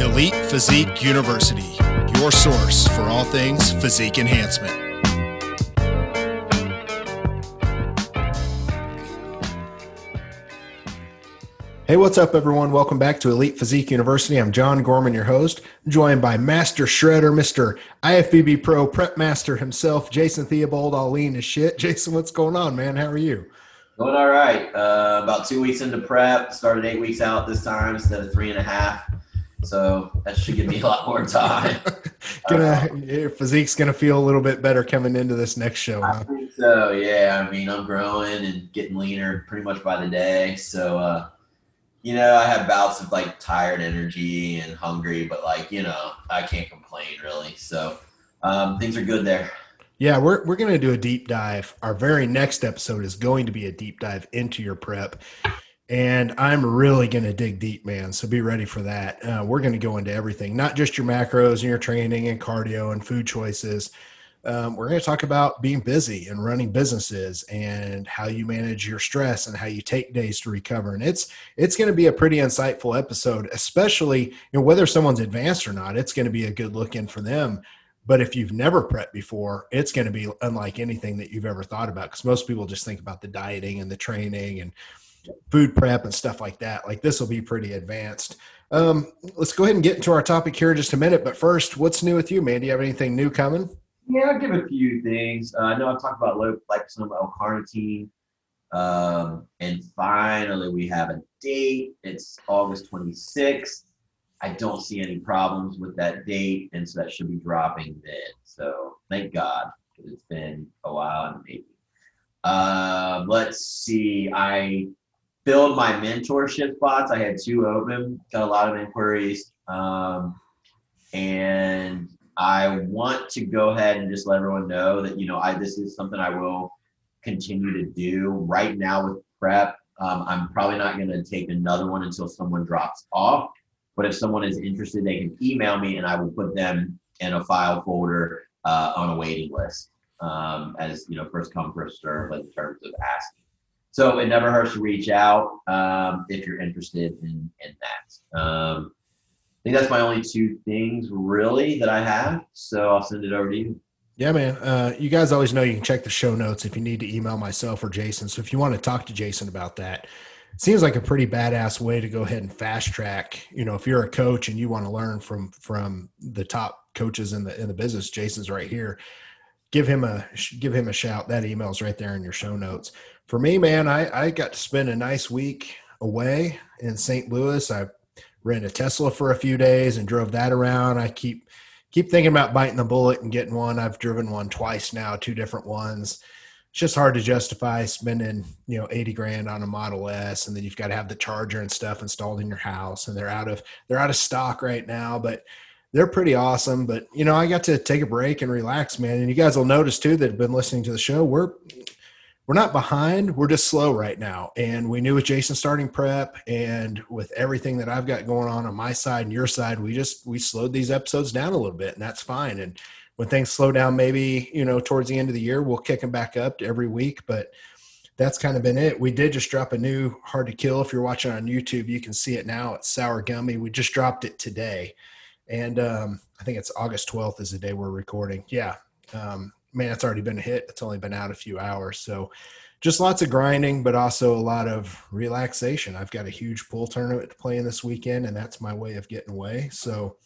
Elite Physique University, your source for all things physique enhancement. Hey, what's up, everyone? Welcome back to Elite Physique University. I'm John Gorman, your host, joined by Master Shredder, Mr. IFBB Pro Prep Master himself, Jason Theobald, all lean as shit. Jason, what's going on, man? How are you? Going all right. Uh, about two weeks into prep. Started eight weeks out this time instead of three and a half. So that should give me a lot more time. gonna your physique's gonna feel a little bit better coming into this next show. Huh? I think so. Yeah. I mean, I'm growing and getting leaner pretty much by the day. So, uh, you know, I have bouts of like tired energy and hungry, but like, you know, I can't complain really. So um, things are good there. Yeah, we're we're gonna do a deep dive. Our very next episode is going to be a deep dive into your prep. And I'm really going to dig deep, man. So be ready for that. Uh, we're going to go into everything, not just your macros and your training and cardio and food choices. Um, we're going to talk about being busy and running businesses and how you manage your stress and how you take days to recover. And it's it's going to be a pretty insightful episode, especially you know whether someone's advanced or not. It's going to be a good look in for them. But if you've never prepped before, it's going to be unlike anything that you've ever thought about because most people just think about the dieting and the training and food prep and stuff like that. Like this will be pretty advanced. Um, let's go ahead and get into our topic here in just a minute. But first, what's new with you, man? Do you have anything new coming? Yeah, I'll give a few things. Uh, I know I've talked about low, like some L-carnitine. Um, and finally, we have a date. It's August 26th. I don't see any problems with that date, and so that should be dropping then. So thank God, because it's been a while and maybe. Um, let's see. I filled my mentorship spots. I had two open, got a lot of inquiries. Um, and I want to go ahead and just let everyone know that, you know, I, this is something I will continue to do right now with prep. Um, I'm probably not going to take another one until someone drops off. But if someone is interested, they can email me and I will put them in a file folder uh, on a waiting list um, as, you know, first come, first serve in terms of asking. So it never hurts to reach out um, if you're interested in, in that. Um, I think that's my only two things really that I have. So I'll send it over to you. Yeah, man. Uh, you guys always know you can check the show notes if you need to email myself or Jason. So if you want to talk to Jason about that, seems like a pretty badass way to go ahead and fast track. You know, if you're a coach and you want to learn from from the top coaches in the in the business, Jason's right here. Give him a give him a shout. That email's right there in your show notes for me, man, I, I got to spend a nice week away in St. Louis. I rented a Tesla for a few days and drove that around. I keep keep thinking about biting the bullet and getting one. I've driven one twice now, two different ones. It's just hard to justify spending, you know, 80 grand on a Model S and then you've got to have the charger and stuff installed in your house and they're out of they're out of stock right now, but they're pretty awesome. But you know, I got to take a break and relax, man. And you guys will notice too that have been listening to the show. We're we're not behind. We're just slow right now. And we knew with Jason starting prep and with everything that I've got going on on my side and your side, we just we slowed these episodes down a little bit, and that's fine. And when things slow down, maybe you know towards the end of the year, we'll kick them back up every week. But that's kind of been it. We did just drop a new hard to kill. If you're watching on YouTube, you can see it now. It's sour gummy. We just dropped it today, and um, I think it's August 12th is the day we're recording. Yeah, um, man, it's already been a hit. It's only been out a few hours. So just lots of grinding, but also a lot of relaxation. I've got a huge pool tournament to play in this weekend, and that's my way of getting away. So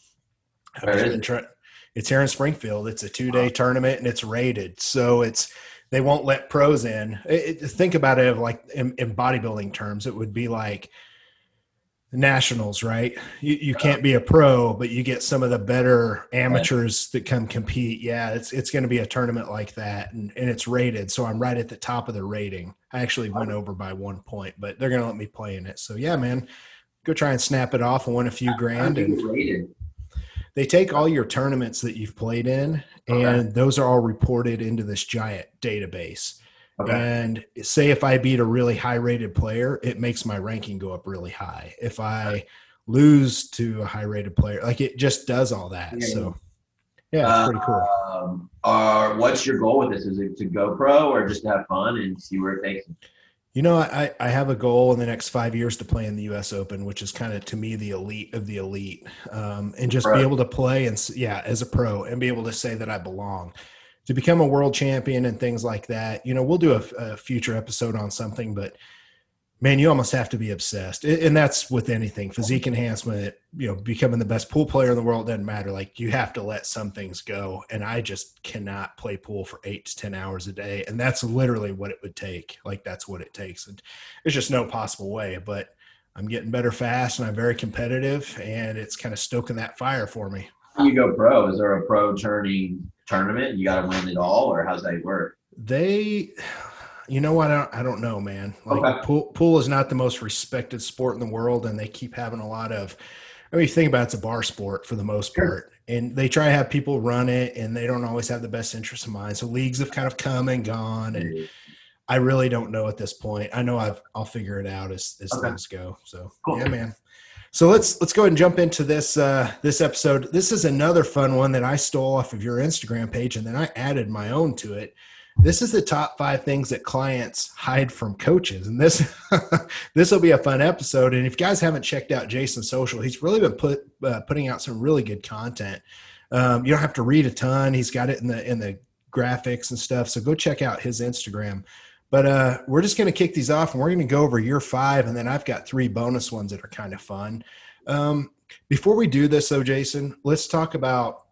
I've been trying. It's here in Springfield. It's a two day tournament and it's rated. So it's they won't let pros in. It, it, think about it like in, in bodybuilding terms, it would be like nationals, right? You, you can't be a pro, but you get some of the better amateurs right. that come compete. Yeah, it's it's going to be a tournament like that, and, and it's rated. So I'm right at the top of the rating. I actually went over by one point, but they're going to let me play in it. So yeah, man, go try and snap it off and win a few grand. And rated? they take all your tournaments that you've played in, okay. and those are all reported into this giant database. Okay. And say if I beat a really high rated player, it makes my ranking go up really high. If I lose to a high rated player, like it just does all that. Yeah. So yeah, it's pretty cool. Um, uh, what's your goal with this? Is it to go pro or just to have fun and see where it takes you? You know, I, I have a goal in the next five years to play in the U.S. Open, which is kind of to me the elite of the elite, um, and just pro. be able to play and yeah, as a pro, and be able to say that I belong to become a world champion and things like that. You know, we'll do a, a future episode on something, but man, you almost have to be obsessed. And that's with anything physique enhancement, you know, becoming the best pool player in the world doesn't matter. Like you have to let some things go. And I just cannot play pool for eight to 10 hours a day. And that's literally what it would take. Like that's what it takes. And there's just no possible way. But I'm getting better fast and I'm very competitive and it's kind of stoking that fire for me. You go pro. Is there a pro turning tournament? You got to win it all, or how's that work? They you know what? I don't, I don't know, man. Like okay. pool, pool is not the most respected sport in the world, and they keep having a lot of. I mean, you think about it, it's a bar sport for the most part, sure. and they try to have people run it, and they don't always have the best interest in mind. So leagues have kind of come and gone, and I really don't know at this point. I know I've I'll figure it out as as okay. things go. So cool. yeah, man. So let's let's go ahead and jump into this uh, this episode. This is another fun one that I stole off of your Instagram page, and then I added my own to it. This is the top five things that clients hide from coaches and this this will be a fun episode. And if you guys haven't checked out jason's social he's really been put uh, putting out some really good content. Um, you don't have to read a ton. He's got it in the in the graphics and stuff. So go check out his instagram but uh, we're just going to kick these off and we're going to go over year five and then i've got three bonus ones that are kind of fun um, before we do this though jason let's talk about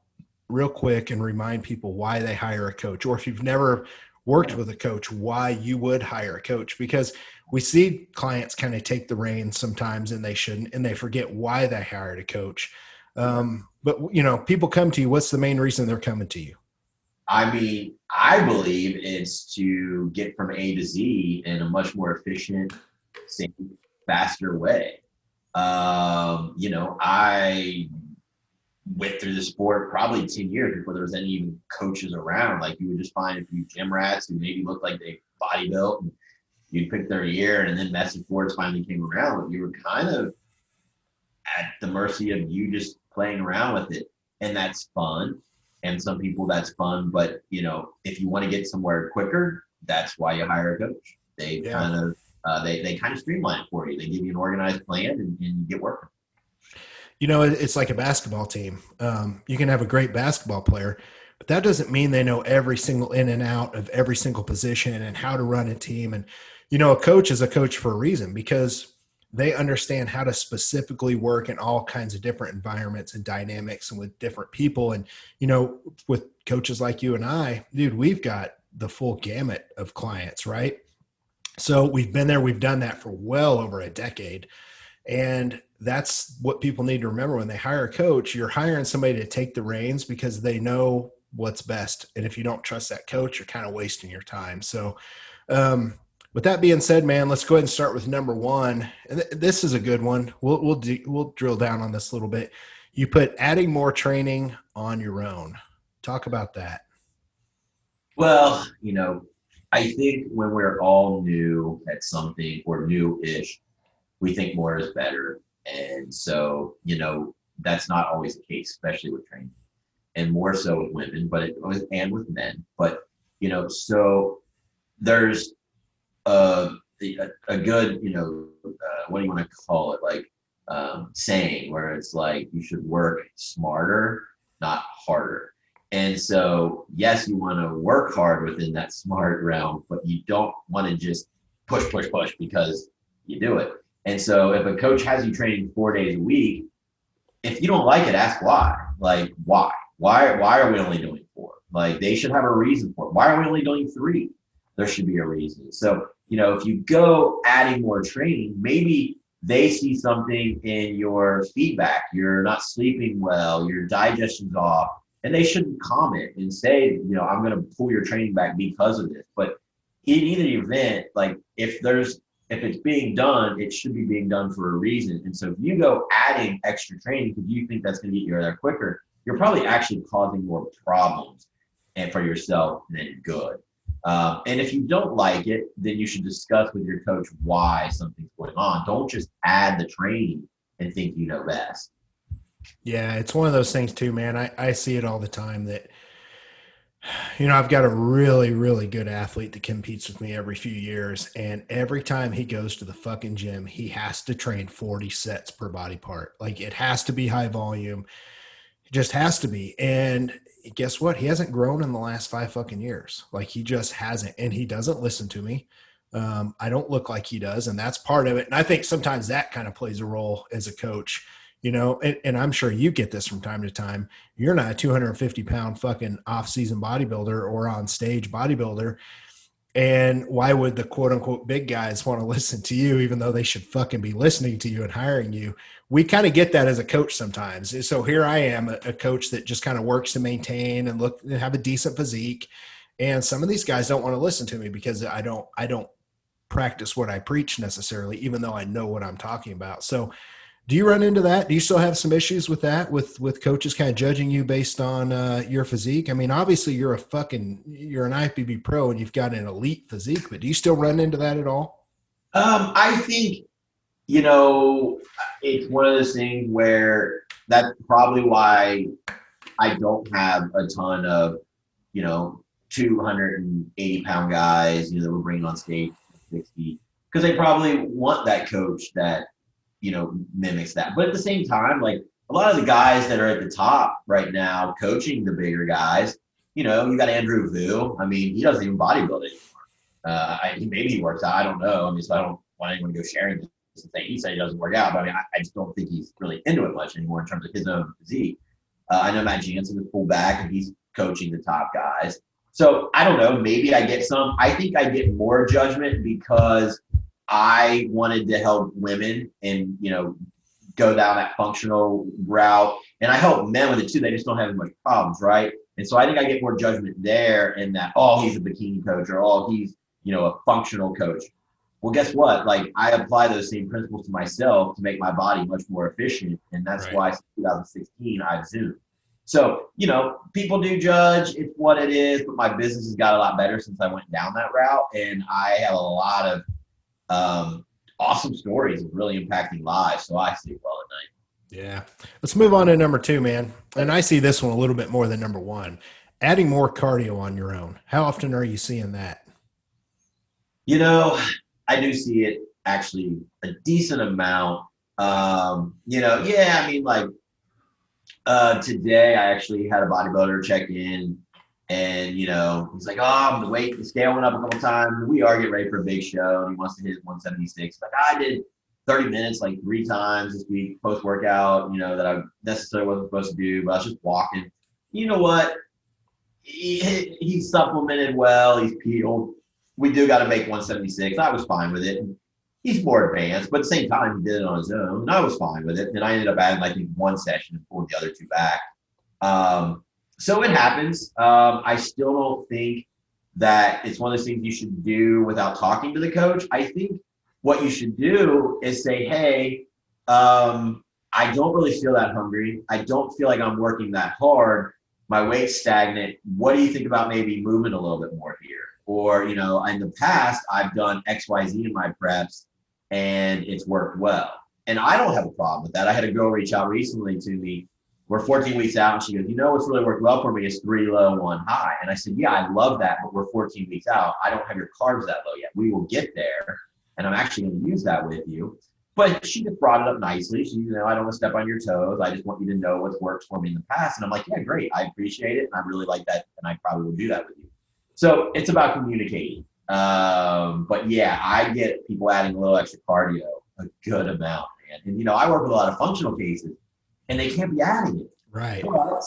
real quick and remind people why they hire a coach, or if you've never worked with a coach, why you would hire a coach. Because we see clients kind of take the reins sometimes and they shouldn't, and they forget why they hired a coach. Um, but you know, people come to you. What's the main reason they're coming to you? I mean, I believe it's to get from A to Z in a much more efficient, safe, faster way. Um, you know, I went through the sport probably 10 years before there was any even coaches around. Like you would just find a few gym rats who maybe looked like they body built and you'd pick their year and then message boards finally came around. But you were kind of at the mercy of you just playing around with it. And that's fun. And some people that's fun. But you know, if you want to get somewhere quicker, that's why you hire a coach. They yeah. kind of uh, they, they kind of streamline it for you. They give you an organized plan and, and you get working you know, it's like a basketball team. Um, you can have a great basketball player, but that doesn't mean they know every single in and out of every single position and how to run a team. And, you know, a coach is a coach for a reason because they understand how to specifically work in all kinds of different environments and dynamics and with different people. And, you know, with coaches like you and I, dude, we've got the full gamut of clients, right? So we've been there, we've done that for well over a decade. And that's what people need to remember when they hire a coach. You're hiring somebody to take the reins because they know what's best. And if you don't trust that coach, you're kind of wasting your time. So, um, with that being said, man, let's go ahead and start with number one. And th- this is a good one. We'll we'll do, we'll drill down on this a little bit. You put adding more training on your own. Talk about that. Well, you know, I think when we're all new at something or new-ish, we think more is better. And so, you know, that's not always the case, especially with training, and more so with women, but it and with men. But you know, so there's a a, a good, you know, uh, what do you want to call it, like um, saying where it's like you should work smarter, not harder. And so, yes, you want to work hard within that smart realm, but you don't want to just push, push, push because you do it. And so if a coach has you training four days a week, if you don't like it, ask why. Like why? Why why are we only doing four? Like they should have a reason for it. Why are we only doing three? There should be a reason. So, you know, if you go adding more training, maybe they see something in your feedback. You're not sleeping well, your digestion's off, and they shouldn't comment and say, you know, I'm going to pull your training back because of this. But in either event, like if there's if it's being done, it should be being done for a reason. And so if you go adding extra training because you think that's going to get you there quicker, you're probably actually causing more problems and for yourself than good. Um, and if you don't like it, then you should discuss with your coach why something's going on. Don't just add the training and think you know best. Yeah, it's one of those things too, man. I, I see it all the time that You know, I've got a really, really good athlete that competes with me every few years. And every time he goes to the fucking gym, he has to train 40 sets per body part. Like it has to be high volume. It just has to be. And guess what? He hasn't grown in the last five fucking years. Like he just hasn't. And he doesn't listen to me. Um, I don't look like he does. And that's part of it. And I think sometimes that kind of plays a role as a coach you know and, and, i'm sure you get this from time to time you're not a 250 pound fucking off-season bodybuilder or on stage bodybuilder and why would the quote unquote big guys want to listen to you even though they should fucking be listening to you and hiring you? We kind of get that as a coach sometimes. So here i am a, coach that just kind of works to maintain and look and have a decent physique. And some of these guys don't want to listen to me because i don't i don't practice what i preach necessarily even though i know what i'm talking about. So do you run into that? Do you still have some issues with that, with with coaches kind of judging you based on uh, your physique? I mean, obviously you're a fucking you're an IFBB pro and you've got an elite physique, but do you still run into that at all? Um, I think you know it's one of those things where that's probably why I don't have a ton of you know 280 pound guys, you know, that we're bringing on stage 60 because they probably want that coach that you know, mimics that. But at the same time, like a lot of the guys that are at the top right now coaching the bigger guys, you know, you got Andrew Vu. I mean, he doesn't even bodybuild anymore. Uh, I, maybe he works out. I don't know. I mean, so I don't want anyone to go sharing this thing. He said he doesn't work out, but I mean, I, I, just don't think he's really into it much anymore in terms of his own physique. Uh, I know Matt Jansen is pulled back and he's coaching the top guys. So I don't know. Maybe I get some. I think I get more judgment because I wanted to help women and, you know, go down that functional route. And I help men with it too. They just don't have as much problems, right? And so I think I get more judgment there in that, oh, he's a bikini coach or oh, he's, you know, a functional coach. Well, guess what? Like I apply those same principles to myself to make my body much more efficient. And that's right. why since 2016 I've zoomed. So, you know, people do judge it's what it is, but my business has got a lot better since I went down that route. And I have a lot of um, awesome stories of really impacting lives. So I sleep well at night. Yeah. Let's move on to number two, man. And I see this one a little bit more than number one. Adding more cardio on your own. How often are you seeing that? You know, I do see it actually a decent amount. Um, you know, yeah, I mean, like uh, today I actually had a bodybuilder check in and you know, he's like, "Oh, I'm wait. The scale went up a couple times. We are getting ready for a big show, and he wants to hit 176." Like I did 30 minutes like three times this week post workout. You know that I necessarily wasn't supposed to do, but I was just walking. You know what? He, he supplemented well. He's peeled. We do got to make 176. I was fine with it. He's more advanced, but at the same time, he did it on his own. And I was fine with it. And I ended up adding, I think, one session and pulled the other two back. Um, so it happens. Um, I still don't think that it's one of those things you should do without talking to the coach. I think what you should do is say, hey, um, I don't really feel that hungry. I don't feel like I'm working that hard. My weight's stagnant. What do you think about maybe moving a little bit more here? Or, you know, in the past, I've done XYZ in my preps and it's worked well. And I don't have a problem with that. I had a girl reach out recently to me we're 14 weeks out. And she goes, you know, what's really worked well for me is three low, one high. And I said, yeah, I love that, but we're 14 weeks out. I don't have your carbs that low yet. We will get there. And I'm actually going to use that with you. But she just brought it up nicely. She, you know, I don't want to step on your toes. I just want you to know what's worked for me in the past. And I'm like, yeah, great. I appreciate it. And I really like that. And I probably will do that with you. So it's about communicating. Um, but yeah, I get people adding a little extra cardio, a good amount, man. And you know, I work with a lot of functional cases and they can't be adding it. Right. But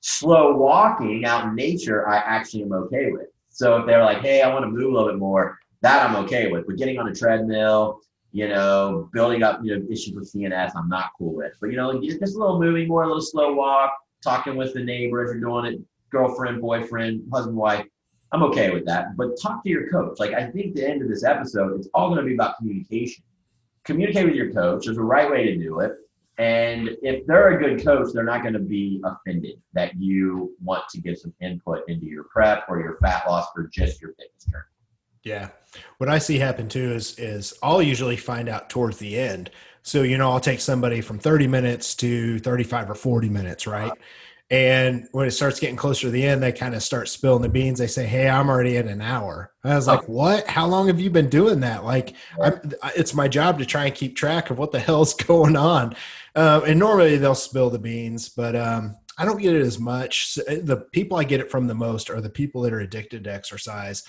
slow walking out in nature, I actually am okay with. So if they're like, hey, I want to move a little bit more, that I'm okay with. But getting on a treadmill, you know, building up, you know, issues with CNS, I'm not cool with. But you know, just a little moving more, a little slow walk, talking with the neighbor if you're doing it, girlfriend, boyfriend, husband, wife. I'm okay with that. But talk to your coach. Like I think the end of this episode, it's all going to be about communication. Communicate with your coach. There's a right way to do it. And if they're a good coach, they're not going to be offended that you want to give some input into your prep or your fat loss for just your fitness journey. Yeah. What I see happen too is is I'll usually find out towards the end. So, you know, I'll take somebody from 30 minutes to 35 or 40 minutes, right? And when it starts getting closer to the end, they kind of start spilling the beans. They say, "Hey, I'm already at an hour." And I was like, "What? How long have you been doing that?" Like, I'm, it's my job to try and keep track of what the hell's going on. Um, and normally they'll spill the beans, but um, I don't get it as much. Eh, the people I get it from the most are the people that are addicted to exercise.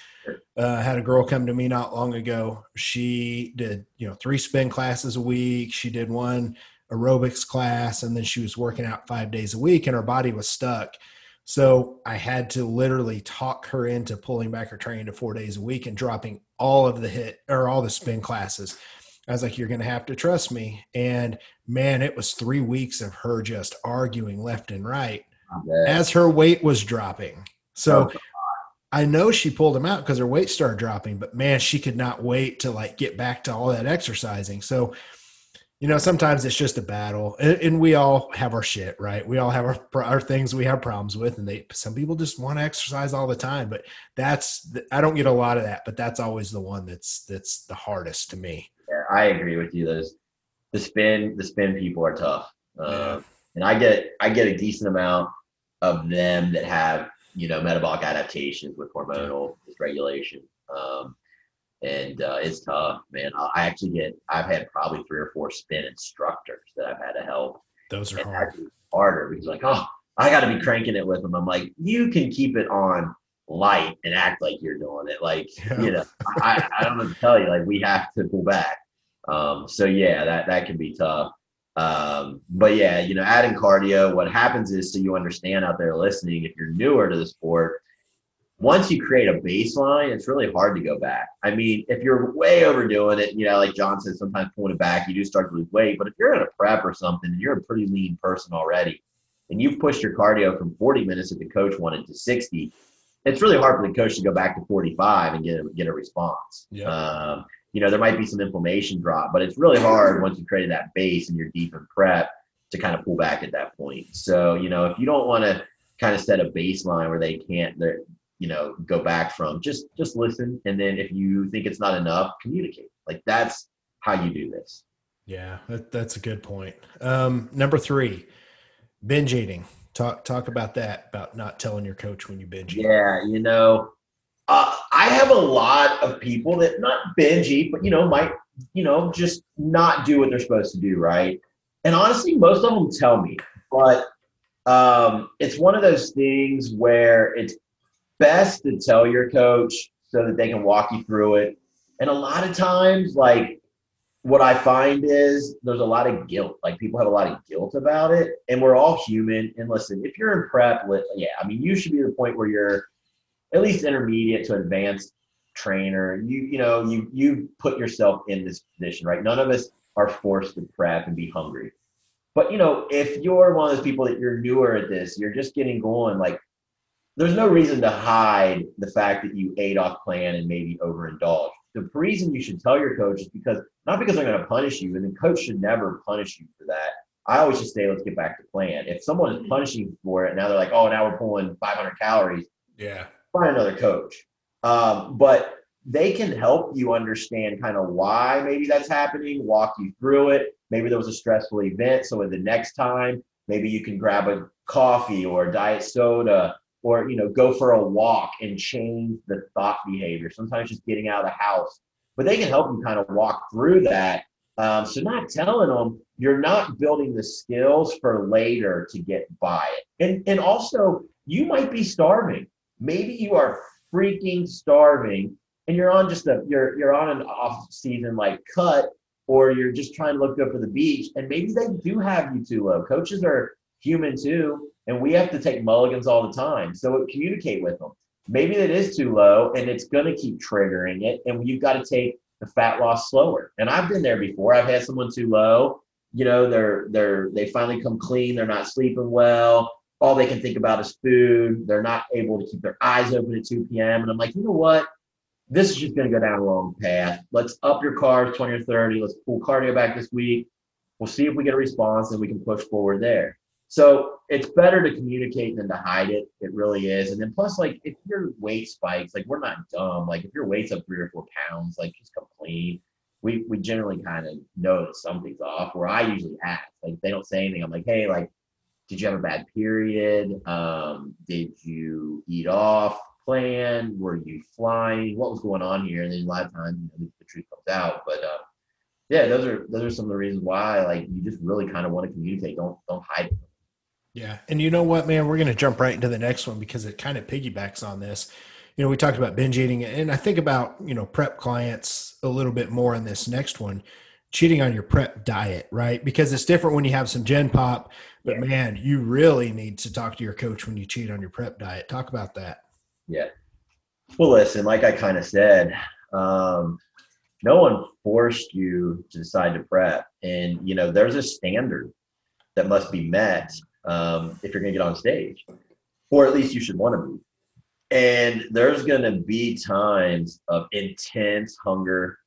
Uh, I had a girl come to me not long ago. She did, you know, three spin classes a week. She did one aerobics class, and then she was working out five days a week, and her body was stuck. So I had to literally talk her into pulling back her training to four days a week and dropping all of the HIIT or all the spin classes. I was like, you're going to have to trust me. And man, it was three weeks of her just arguing left and right as her weight was dropping. So oh, I know she pulled him out because her weight started dropping, but man, she could not wait to like get back to all that exercising. So, you know, sometimes it's just a battle, and, and we all have our shit, right? We all have our, our things we have problems with, and they some people just want to exercise all the time. But that's I don't get a lot of that, but that's always the one that's that's the hardest to me. Yeah, I agree with you. Those the spin the spin people are tough, uh, and I get I get a decent amount of them that have you know metabolic adaptations with hormonal dysregulation. Um, and uh, it's tough, man. I actually get I've had probably three or four spin instructors that I've had to help. Those are hard. harder because like, oh, I got to be cranking it with them. I'm like, you can keep it on light and act like you're doing it. Like, yeah. you know, I, I don't know to tell you, like we have to pull back. Um, so yeah, that, that can be tough. Um, but yeah, you know, adding cardio, what happens is so you understand out there listening, if you're newer to the sport, once you create a baseline, it's really hard to go back. I mean, if you're way overdoing it, you know, like John said, sometimes pulling it back, you do start to lose weight. But if you're in a prep or something and you're a pretty lean person already, and you've pushed your cardio from 40 minutes that the coach wanted to 60, it's really hard for the coach to go back to 45 and get a, get a response. Yeah. Um, you know, there might be some inflammation drop, but it's really hard once you created that base and you're deep in prep to kind of pull back at that point. So, you know, if you don't want to kind of set a baseline where they can't, they're, you know, go back from, just just listen, and then if you think it's not enough, communicate. Like that's how you do this. Yeah, that, that's a good point. Um, number three, binge eating. Talk talk about that. About not telling your coach when you binge eat. Yeah, you know, uh, I have a lot of people that not binge eat, but you know, might you know just not do what they're supposed to do, right? And honestly, most of them tell me, but um, it's one of those things where it's best to tell your coach so that they can walk you through it. And a lot of times, like what I find is there's a lot of guilt. Like people have a lot of guilt about it, and we're all human. And listen, if you're in prep, yeah, I mean, you should be at the point where you're at least intermediate to advanced trainer. You you know you you put yourself in this position, right? None of us are forced to prep and be hungry. But you know, if you're one of those people that you're newer at this, you're just getting going, like there's no reason to hide the fact that you ate off plan and maybe overindulged. The reason you should tell your coach is because not because they're going to punish you, and the coach should never punish you for that. I always just say, let's get back to plan. If someone is punishing for it, now they're like, oh, now we're pulling 500 calories. Yeah find another coach. Um, but they can help you understand kind of why maybe that's happening, walk you through it. Maybe there was a stressful event. So in the next time, maybe you can grab a coffee or a diet soda or you know go for a walk and change the thought behavior sometimes just getting out of the house but they can help you kind of walk through that um, so not telling them you're not building the skills for later to get by it and and also you might be starving Maybe you are freaking starving and you're on just a you're you're on an off season like cut or you're just trying to look good for the beach and maybe they do have you too low. Coaches are human too and we have to take mulligans all the time. So communicate with them. Maybe it is too low and it's going to keep triggering it and you've got to take the fat loss slower. And I've been there before. I've had someone too low, you know, they're they're they finally come clean, they're not sleeping well, all they can think about is food. They're not able to keep their eyes open at 2 p.m. And I'm like, you know what? This is just going to go down a long path. Let's up your carbs 20 or 30. Let's pull cardio back this week. We'll see if we get a response and we can push forward there. So it's better to communicate than to hide it. It really is. And then plus, like if your weight spikes, like we're not dumb. Like if your weight's up three or four pounds, like just come clean. We we generally kind of know that something's off. Where I usually ask, like they don't say anything. I'm like, hey, like did you have a bad period? Um, did you eat off plan? Were you flying? What was going on here? And then a lot of times, you know, the, truth comes out. But uh, yeah, those are those are some of the reasons why like you just really kind of want to communicate. Don't don't hide it. Yeah, and you know what, man, we're going to jump right into the next one because it kind of piggybacks on this. You know, we talked about binge eating, and I think about you know prep clients a little bit more in this next one cheating on your prep diet, right? Because it's different when you have some gen pop, but yeah. man, you really need to talk to your coach when you cheat on your prep diet. Talk about that. Yeah. Well, listen, like I kind of said, um, no one forced you to decide to prep. And, you know, there's a standard that must be met um, if you're going to get on stage, or at least you should want to be. And there's going to be times of intense hunger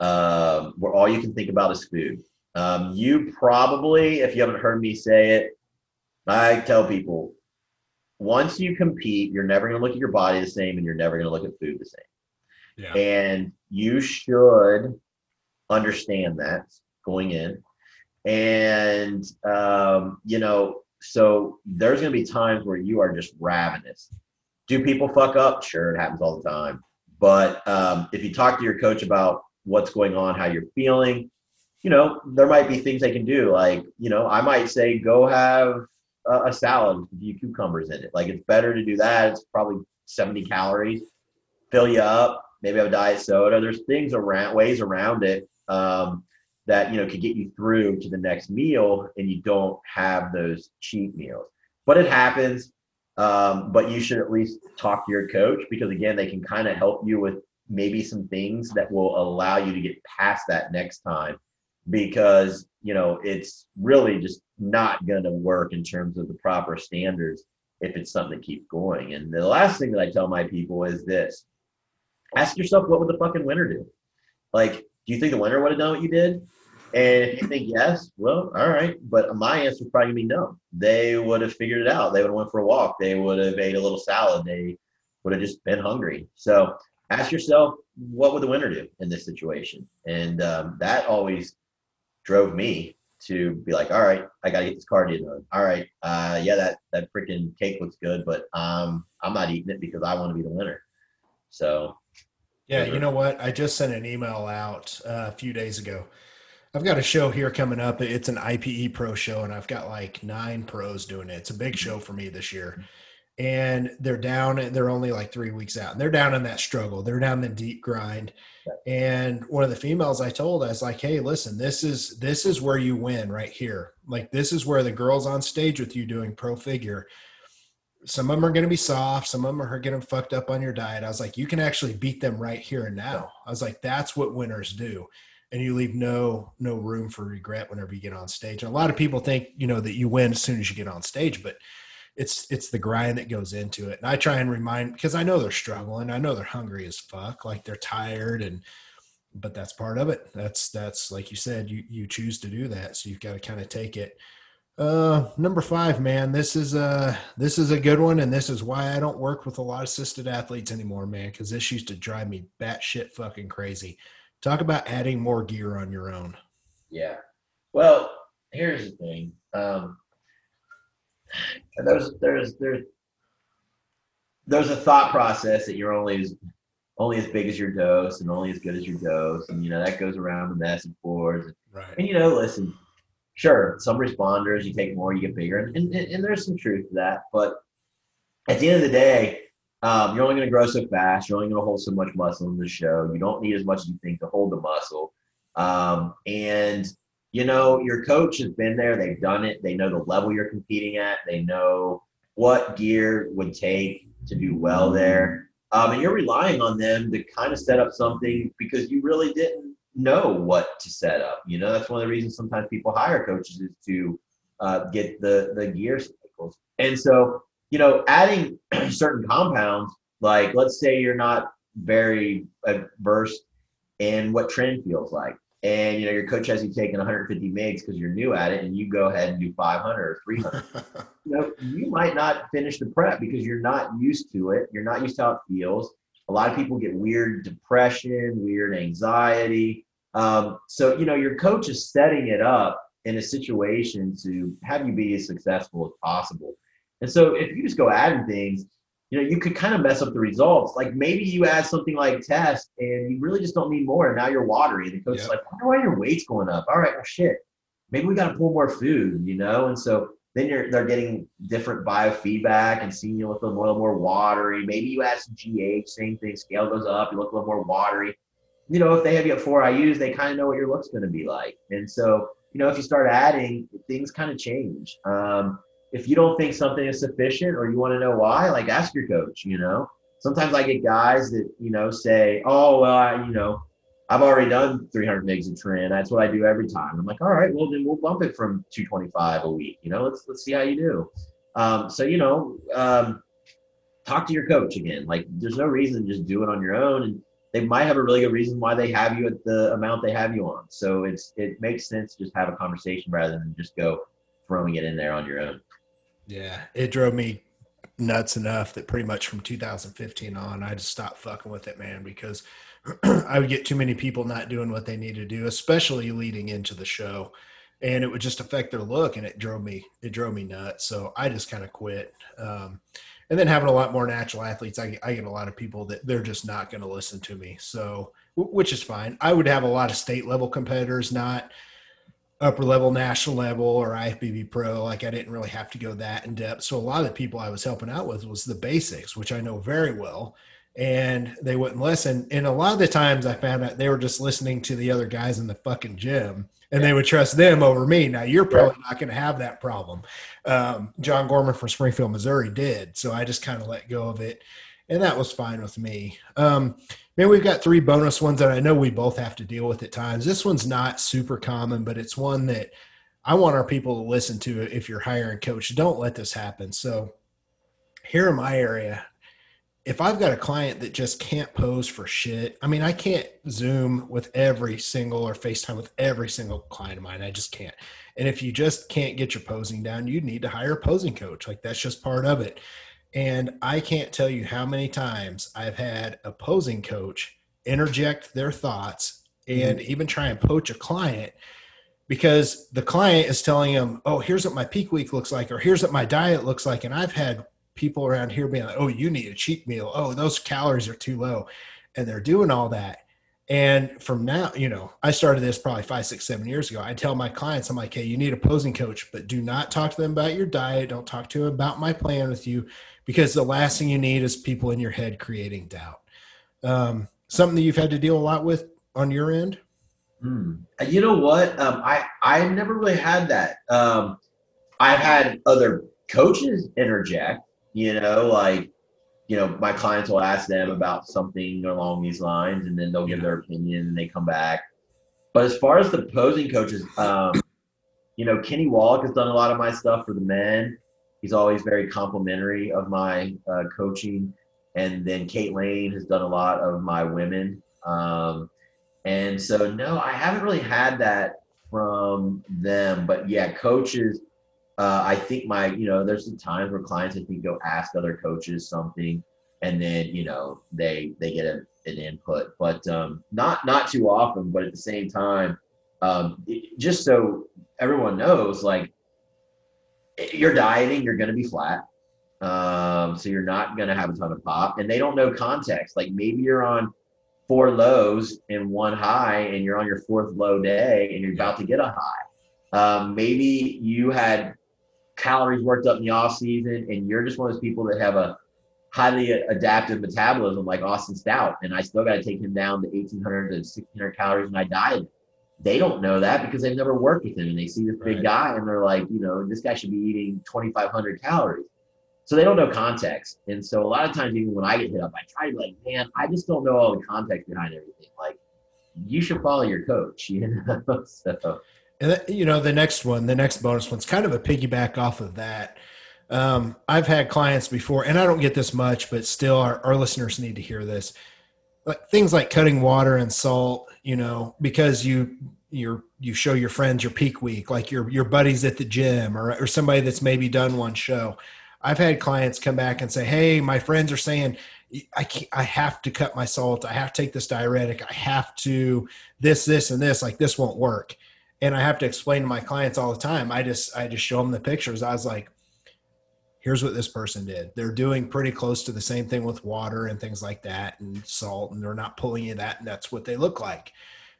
um, where all you can think about is food. Um, you probably, if you haven't heard me say it, I tell people once you compete, you're never going to look at your body the same and you're never going to look at food the same. Yeah. And you should understand that going in. And, um, you know, so there's going to be times where you are just ravenous. Do people fuck up? Sure, it happens all the time. But um, if you talk to your coach about what's going on, how you're feeling. You know, there might be things they can do. Like, you know, I might say, go have a, a salad with a few cucumbers in it. Like, it's better to do that. It's probably 70 calories, fill you up. Maybe have a diet soda. There's things around, ways around it um, that you know could get you through to the next meal, and you don't have those cheat meals. But it happens. Um, but you should at least talk to your coach because again, they can kind of help you with maybe some things that will allow you to get past that next time because you know it's really just not going to work in terms of the proper standards if it's something to keep going. And the last thing that i tell my people is this ask yourself what would the fucking winner do? Like do you think the winner would have done what you did? And if you think yes well all right. But my answer is probably be no. They would have figured it out. They would have went for a walk. They would have ate a little salad. They would have just been hungry. So ask yourself, what would the winner do in this situation? And um, that always drove me to be like, all right, I got to get this cardio done. All right, uh, yeah, that that freaking cake looks good, but um, I'm not eating it because I want to be the winner. So, yeah, you know what? I just sent an email out uh, a few days ago. I've got a show here coming up. It's an IPE Pro show, and I've got like nine pros doing it. It's a big show for me this year and they're down and they're only like three weeks out and they're down in that struggle they're down in the deep grind. And one of the females i told i was like hey listen this is this is where you win right here. Like this is where the girls on stage with you doing pro figure some of them are going to be soft some of them are getting fucked up on your diet. I was like you can actually beat them right here and now. I was like that's what winners do. And you leave no no room for regret whenever you get on stage. And a lot of people think you know that you win as soon as you get on stage but it's it's the grind that goes into it. And I try and remind because I know they're struggling. I know they're hungry as fuck, like they're tired and but that's part of it. That's that's like you said, you you choose to do that. So you've got to kind of take it. Uh number five, man, this is a this is a good one, and this is why I don't work with a lot of assisted athletes anymore, man, because this used to drive me batshit fucking crazy. Talk about adding more gear on your own. Yeah. Well, here's the thing. Um, and there's there's there's there's a thought process that you're only as only as big as your dose and only as good as your dose, and you know that goes around the message boards. Right. And you know, listen, sure, some responders you take more, you get bigger, and, and, and there's some truth to that. But at the end of the day, um, you're only going to grow so fast. You're only going to hold so much muscle in the show. You don't need as much as you think to hold the muscle. Um, and you know, your coach has been there, they've done it, they know the level you're competing at, they know what gear would take to do well there. Um, and you're relying on them to kind of set up something because you really didn't know what to set up. You know, that's one of the reasons sometimes people hire coaches is to uh, get the the gear cycles. And so, you know, adding certain compounds, like let's say you're not very versed in what tren feels like and you know your coach has you taking 150 megs because you're new at it and you go ahead and do 500 or 300 you know you might not finish the prep because you're not used to it. You're not used to how it feels. A lot of people get weird depression weird anxiety. Um, so you know your coach is setting it up in a situation to have you be as successful as possible. And so if you just go adding things, you know, you could kind of mess up the results. Like maybe you add something like test and you really just don't need more. And now you're watery. And the coach is like, why are your weight's going up? All right, well, shit. Maybe we got to pull more food, you know? And so then you're they're getting different biofeedback and seeing you look a little more watery. Maybe you add some GH, same thing. Scale goes up, you look a little more watery. You know, if they have you at four IUs, they kind of know what your look's going to be like. And so, you know, if you start adding, things kind of change. Um, if you don't think something is sufficient or you want to know why, like ask your coach. You know, sometimes I get guys that you know say, "Oh, well, I, you know, I've already done 300 migs of tren. That's what I do every time." I'm like, "All right, well then we'll bump it from 225 a week. You know, let's let's see how you do." Um, so you know, um, talk to your coach again. Like, there's no reason to just do it on your own, and they might have a really good reason why they have you at the amount they have you on. So it's it makes sense to just have a conversation rather than just go throwing it in there on your own. Yeah, it drove me nuts enough that pretty much from 2015 on, I just stopped fucking with it, man, because I would get too many people not doing what they need to do, especially leading into the show, and it would just affect their look, and it drove me it drove me nuts. So I just kind of quit. Um, and then having a lot more natural athletes, I, I get a lot of people that they're just not going to listen to me. So, which is fine. I would have a lot of state level competitors not upper level national level or IFBB pro. Like I didn't really have to go that in depth. So a lot of the people I was helping out with was the basics, which I know very well. And they wouldn't listen. And a lot of the times I found out they were just listening to the other guys in the fucking gym and they would trust them over me. Now you're probably not going to have that problem. Um, John Gorman from Springfield, Missouri did. So I just kind of let go of it. And that was fine with me. Um, Man, we've got three bonus ones that I know we both have to deal with at times. This one's not super common, but it's one that I want our people to listen to if you're hiring coach. Don't let this happen. So, here in my area, if I've got a client that just can't pose for shit, I mean, I can't Zoom with every single or FaceTime with every single client of mine. I just can't. And if you just can't get your posing down, you need to hire a posing coach. Like that's just part of it. And I can't tell you how many times I've had opposing coach interject their thoughts and mm-hmm. even try and poach a client because the client is telling them, oh, here's what my peak week looks like, or here's what my diet looks like. And I've had people around here being like, oh, you need a cheat meal. Oh, those calories are too low. And they're doing all that. And from now, you know, I started this probably five, six, seven years ago. I tell my clients, I'm like, hey, you need a posing coach, but do not talk to them about your diet. Don't talk to them about my plan with you because the last thing you need is people in your head creating doubt. Um, something that you've had to deal a lot with on your end. Hmm. You know what? Um, I I never really had that. Um, I've had other coaches interject. You know, like you know, my clients will ask them about something along these lines, and then they'll give their opinion, and they come back. But as far as the posing coaches, um, you know, Kenny Wallach has done a lot of my stuff for the men. He's always very complimentary of my uh, coaching. And then Kate Lane has done a lot of my women. Um, and so, no, I haven't really had that from them. But yeah, coaches, uh, I think my, you know, there's some times where clients, I think, go ask other coaches something and then, you know, they, they get a, an input, but um, not, not too often. But at the same time, um, it, just so everyone knows, like, you're dieting, you're going to be flat. Um, so you're not going to have a ton of pop, and they don't know context. Like maybe you're on four lows and one high, and you're on your fourth low day, and you're about to get a high. Um, maybe you had calories worked up in the off season, and you're just one of those people that have a highly adaptive metabolism like Austin Stout, and I still got to take him down to 1,800 to 1,600 calories, and I diet they don't know that because they've never worked with him and they see this big right. guy and they're like, you know, this guy should be eating 2,500 calories. So they don't know context. And so a lot of times, even when I get hit up, I try to be like, man, I just don't know all the context behind everything. Like, you should follow your coach, you know? so. And that, you know, the next one, the next bonus one's kind of a piggyback off of that. Um, I've had clients before, and I don't get this much, but still, our, our listeners need to hear this like things like cutting water and salt, you know, because you you you show your friends your peak week, like your your buddies at the gym or or somebody that's maybe done one show. I've had clients come back and say, "Hey, my friends are saying I can't, I have to cut my salt. I have to take this diuretic. I have to this, this, and this. Like this won't work." And I have to explain to my clients all the time. I just I just show them the pictures. I was like, here's what this person did. They're doing pretty close to the same thing with water and things like that and salt, and they're not pulling you that, and that's what they look like.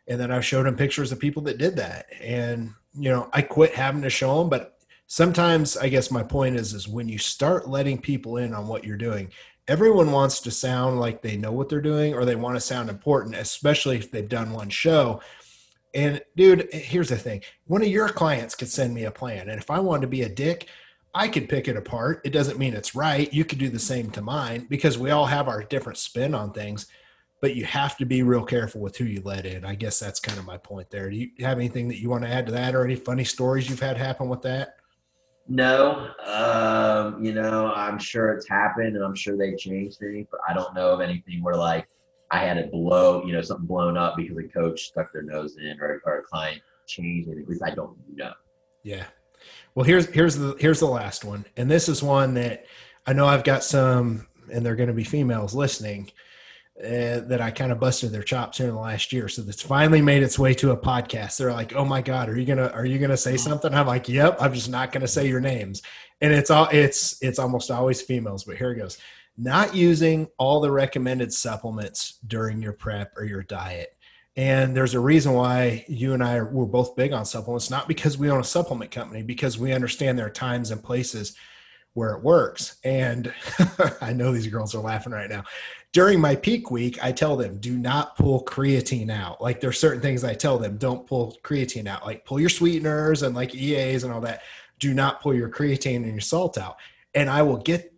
And then I showed them pictures of people that did that. And, you know, I quit having to show them, but sometimes I guess my point is is when you start letting people in on what you're doing, everyone wants to sound like they know what they're doing or they want to sound important, especially if they've done one show. And dude, here's the thing. One of your clients could send me a plan. And if I wanted to be a dick, I could pick it apart. It doesn't mean it's right. You could do the same to mine because we all have our different spin on things, but you have to be real careful with who you let in. I guess that's kind of my point there. Do you have anything that you want to add to that or any funny stories you've had happen with that? No, um, you know, I'm sure it's happened and I'm sure they changed things, but I don't know of anything where like I had it blow, you know, something blown up because a coach stuck their nose in or, or a client changed anything. At least I don't know. Yeah. Well, here's here's the here's the last one, and this is one that I know I've got some, and they're going to be females listening uh, that I kind of busted their chops here in the last year. So that's finally made its way to a podcast. They're like, "Oh my god, are you gonna are you gonna say mm-hmm. something?" I'm like, "Yep, I'm just not gonna say your names." And it's all it's it's almost always females, but here it goes. Not using all the recommended supplements during your prep or your diet. And there's a reason why you and I were both big on supplements, not because we own a supplement company, because we understand there are times and places where it works. And I know these girls are laughing right now during my peak week, I tell them do not pull creatine out. Like there's certain things I tell them don't pull creatine out. Like pull your sweeteners and like EAs and all that. Do not pull your creatine and your salt out. And I will get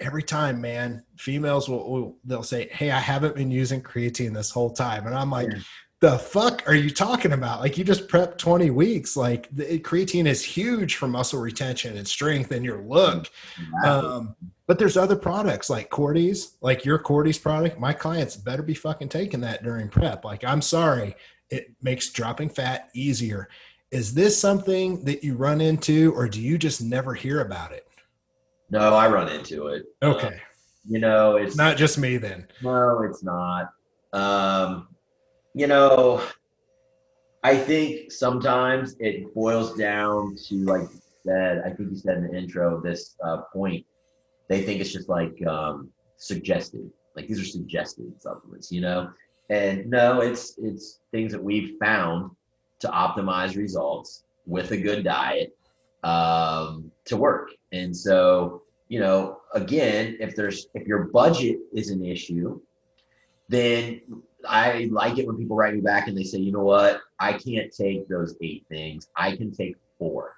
every time, man. Females will, will they'll say, "Hey, I haven't been using creatine this whole time," and I'm like. Yeah the fuck are you talking about? Like you just prep 20 weeks. Like the creatine is huge for muscle retention and strength and your look. Um, but there's other products like Cordy's, like your Cordy's product. My clients better be fucking taking that during prep. Like, I'm sorry, it makes dropping fat easier. Is this something that you run into, or do you just never hear about it? No, I run into it. Okay. Uh, you know, it's not just me then. No, it's not. Um, you know, I think sometimes it boils down to like you said. I think you said in the intro of this uh, point they think it's just like um, suggested. Like these are suggested supplements, you know. And no, it's it's things that we've found to optimize results with a good diet um, to work. And so, you know, again, if there's if your budget is an issue, then I like it when people write me back and they say, you know what, I can't take those eight things. I can take four.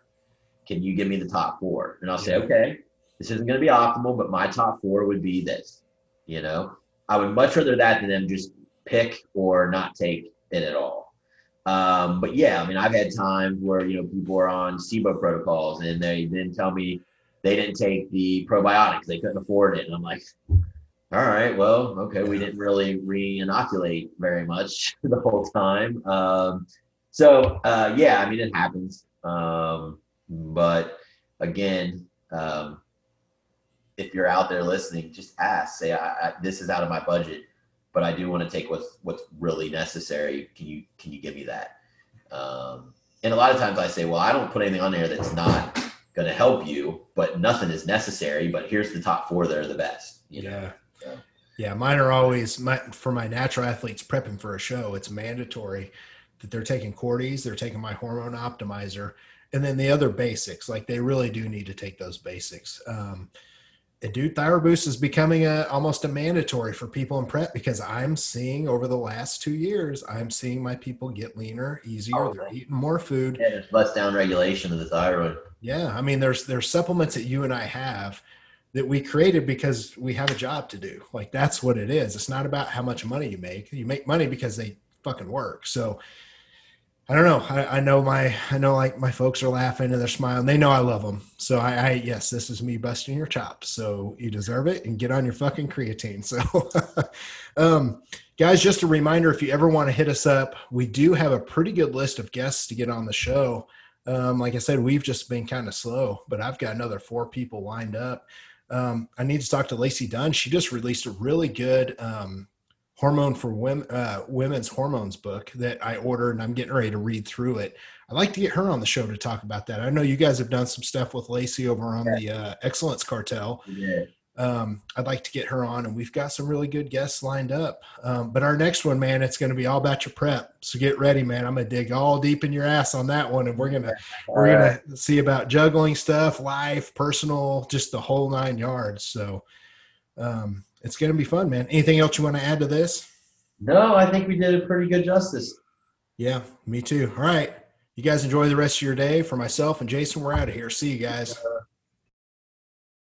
Can you give me the top four? And I'll say, okay, this isn't going to be optimal, but my top four would be this. You know, I would much rather that than them just pick or not take it at all. Um, but yeah, I mean, I've had times where you know people are on SIBO protocols and they then tell me they didn't take the probiotics, they couldn't afford it, and I'm like, all right, well, okay, we didn't really re-inoculate very much the whole time. Um, so uh, yeah, I mean, it happens. Um, but again, um, if you're out there listening, just ask. Say, I, I, "This is out of my budget, but I do want to take what's what's really necessary. Can you can you give me that?" Um, and a lot of times I say, "Well, I don't put anything on there that's not going to help you, but nothing is necessary. But here's the top four that are the best." You know? Yeah. So. Yeah, mine are always my, for my natural athletes prepping for a show. It's mandatory that they're taking Cordy's, they're taking my hormone optimizer, and then the other basics. Like they really do need to take those basics. Um, dude, ThyroBoost is becoming a almost a mandatory for people in prep because I'm seeing over the last two years, I'm seeing my people get leaner, easier. Oh, they're eating more food. Yeah, there's less down regulation of the thyroid. Yeah, I mean, there's there's supplements that you and I have that we created because we have a job to do. Like that's what it is. It's not about how much money you make. You make money because they fucking work. So I don't know. I, I, know my, I know like my folks are laughing and they're smiling. They know I love them. So I, I, yes, this is me busting your chops. So you deserve it and get on your fucking creatine. So, um, guys, just a reminder, if you ever want to hit us up, we do have a pretty good list of guests to get on the show. Um, like I said, we've just been kind of slow, but I've got another four people lined up. Um, I need to talk to Lacey Dunn. She just released a really good, um, hormone for women, uh, women's hormones book that I ordered, and I'm getting ready to read through it. I'd like to get her on the show to talk about that. I know you guys have done some stuff with Lacey over on yeah. the uh, Excellence Cartel. Yeah. Um, I'd like to get her on, and we've got some really good guests lined up. Um, but our next one, man, it's going to be all about your prep. So get ready, man. I'm going to dig all deep in your ass on that one, and we're gonna we're gonna see about juggling stuff, life, personal, just the whole nine yards. So um, it's going to be fun, man. Anything else you want to add to this? No, I think we did a pretty good justice. Yeah, me too. All right. You guys enjoy the rest of your day. For myself and Jason, we're out of here. See you guys. Uh,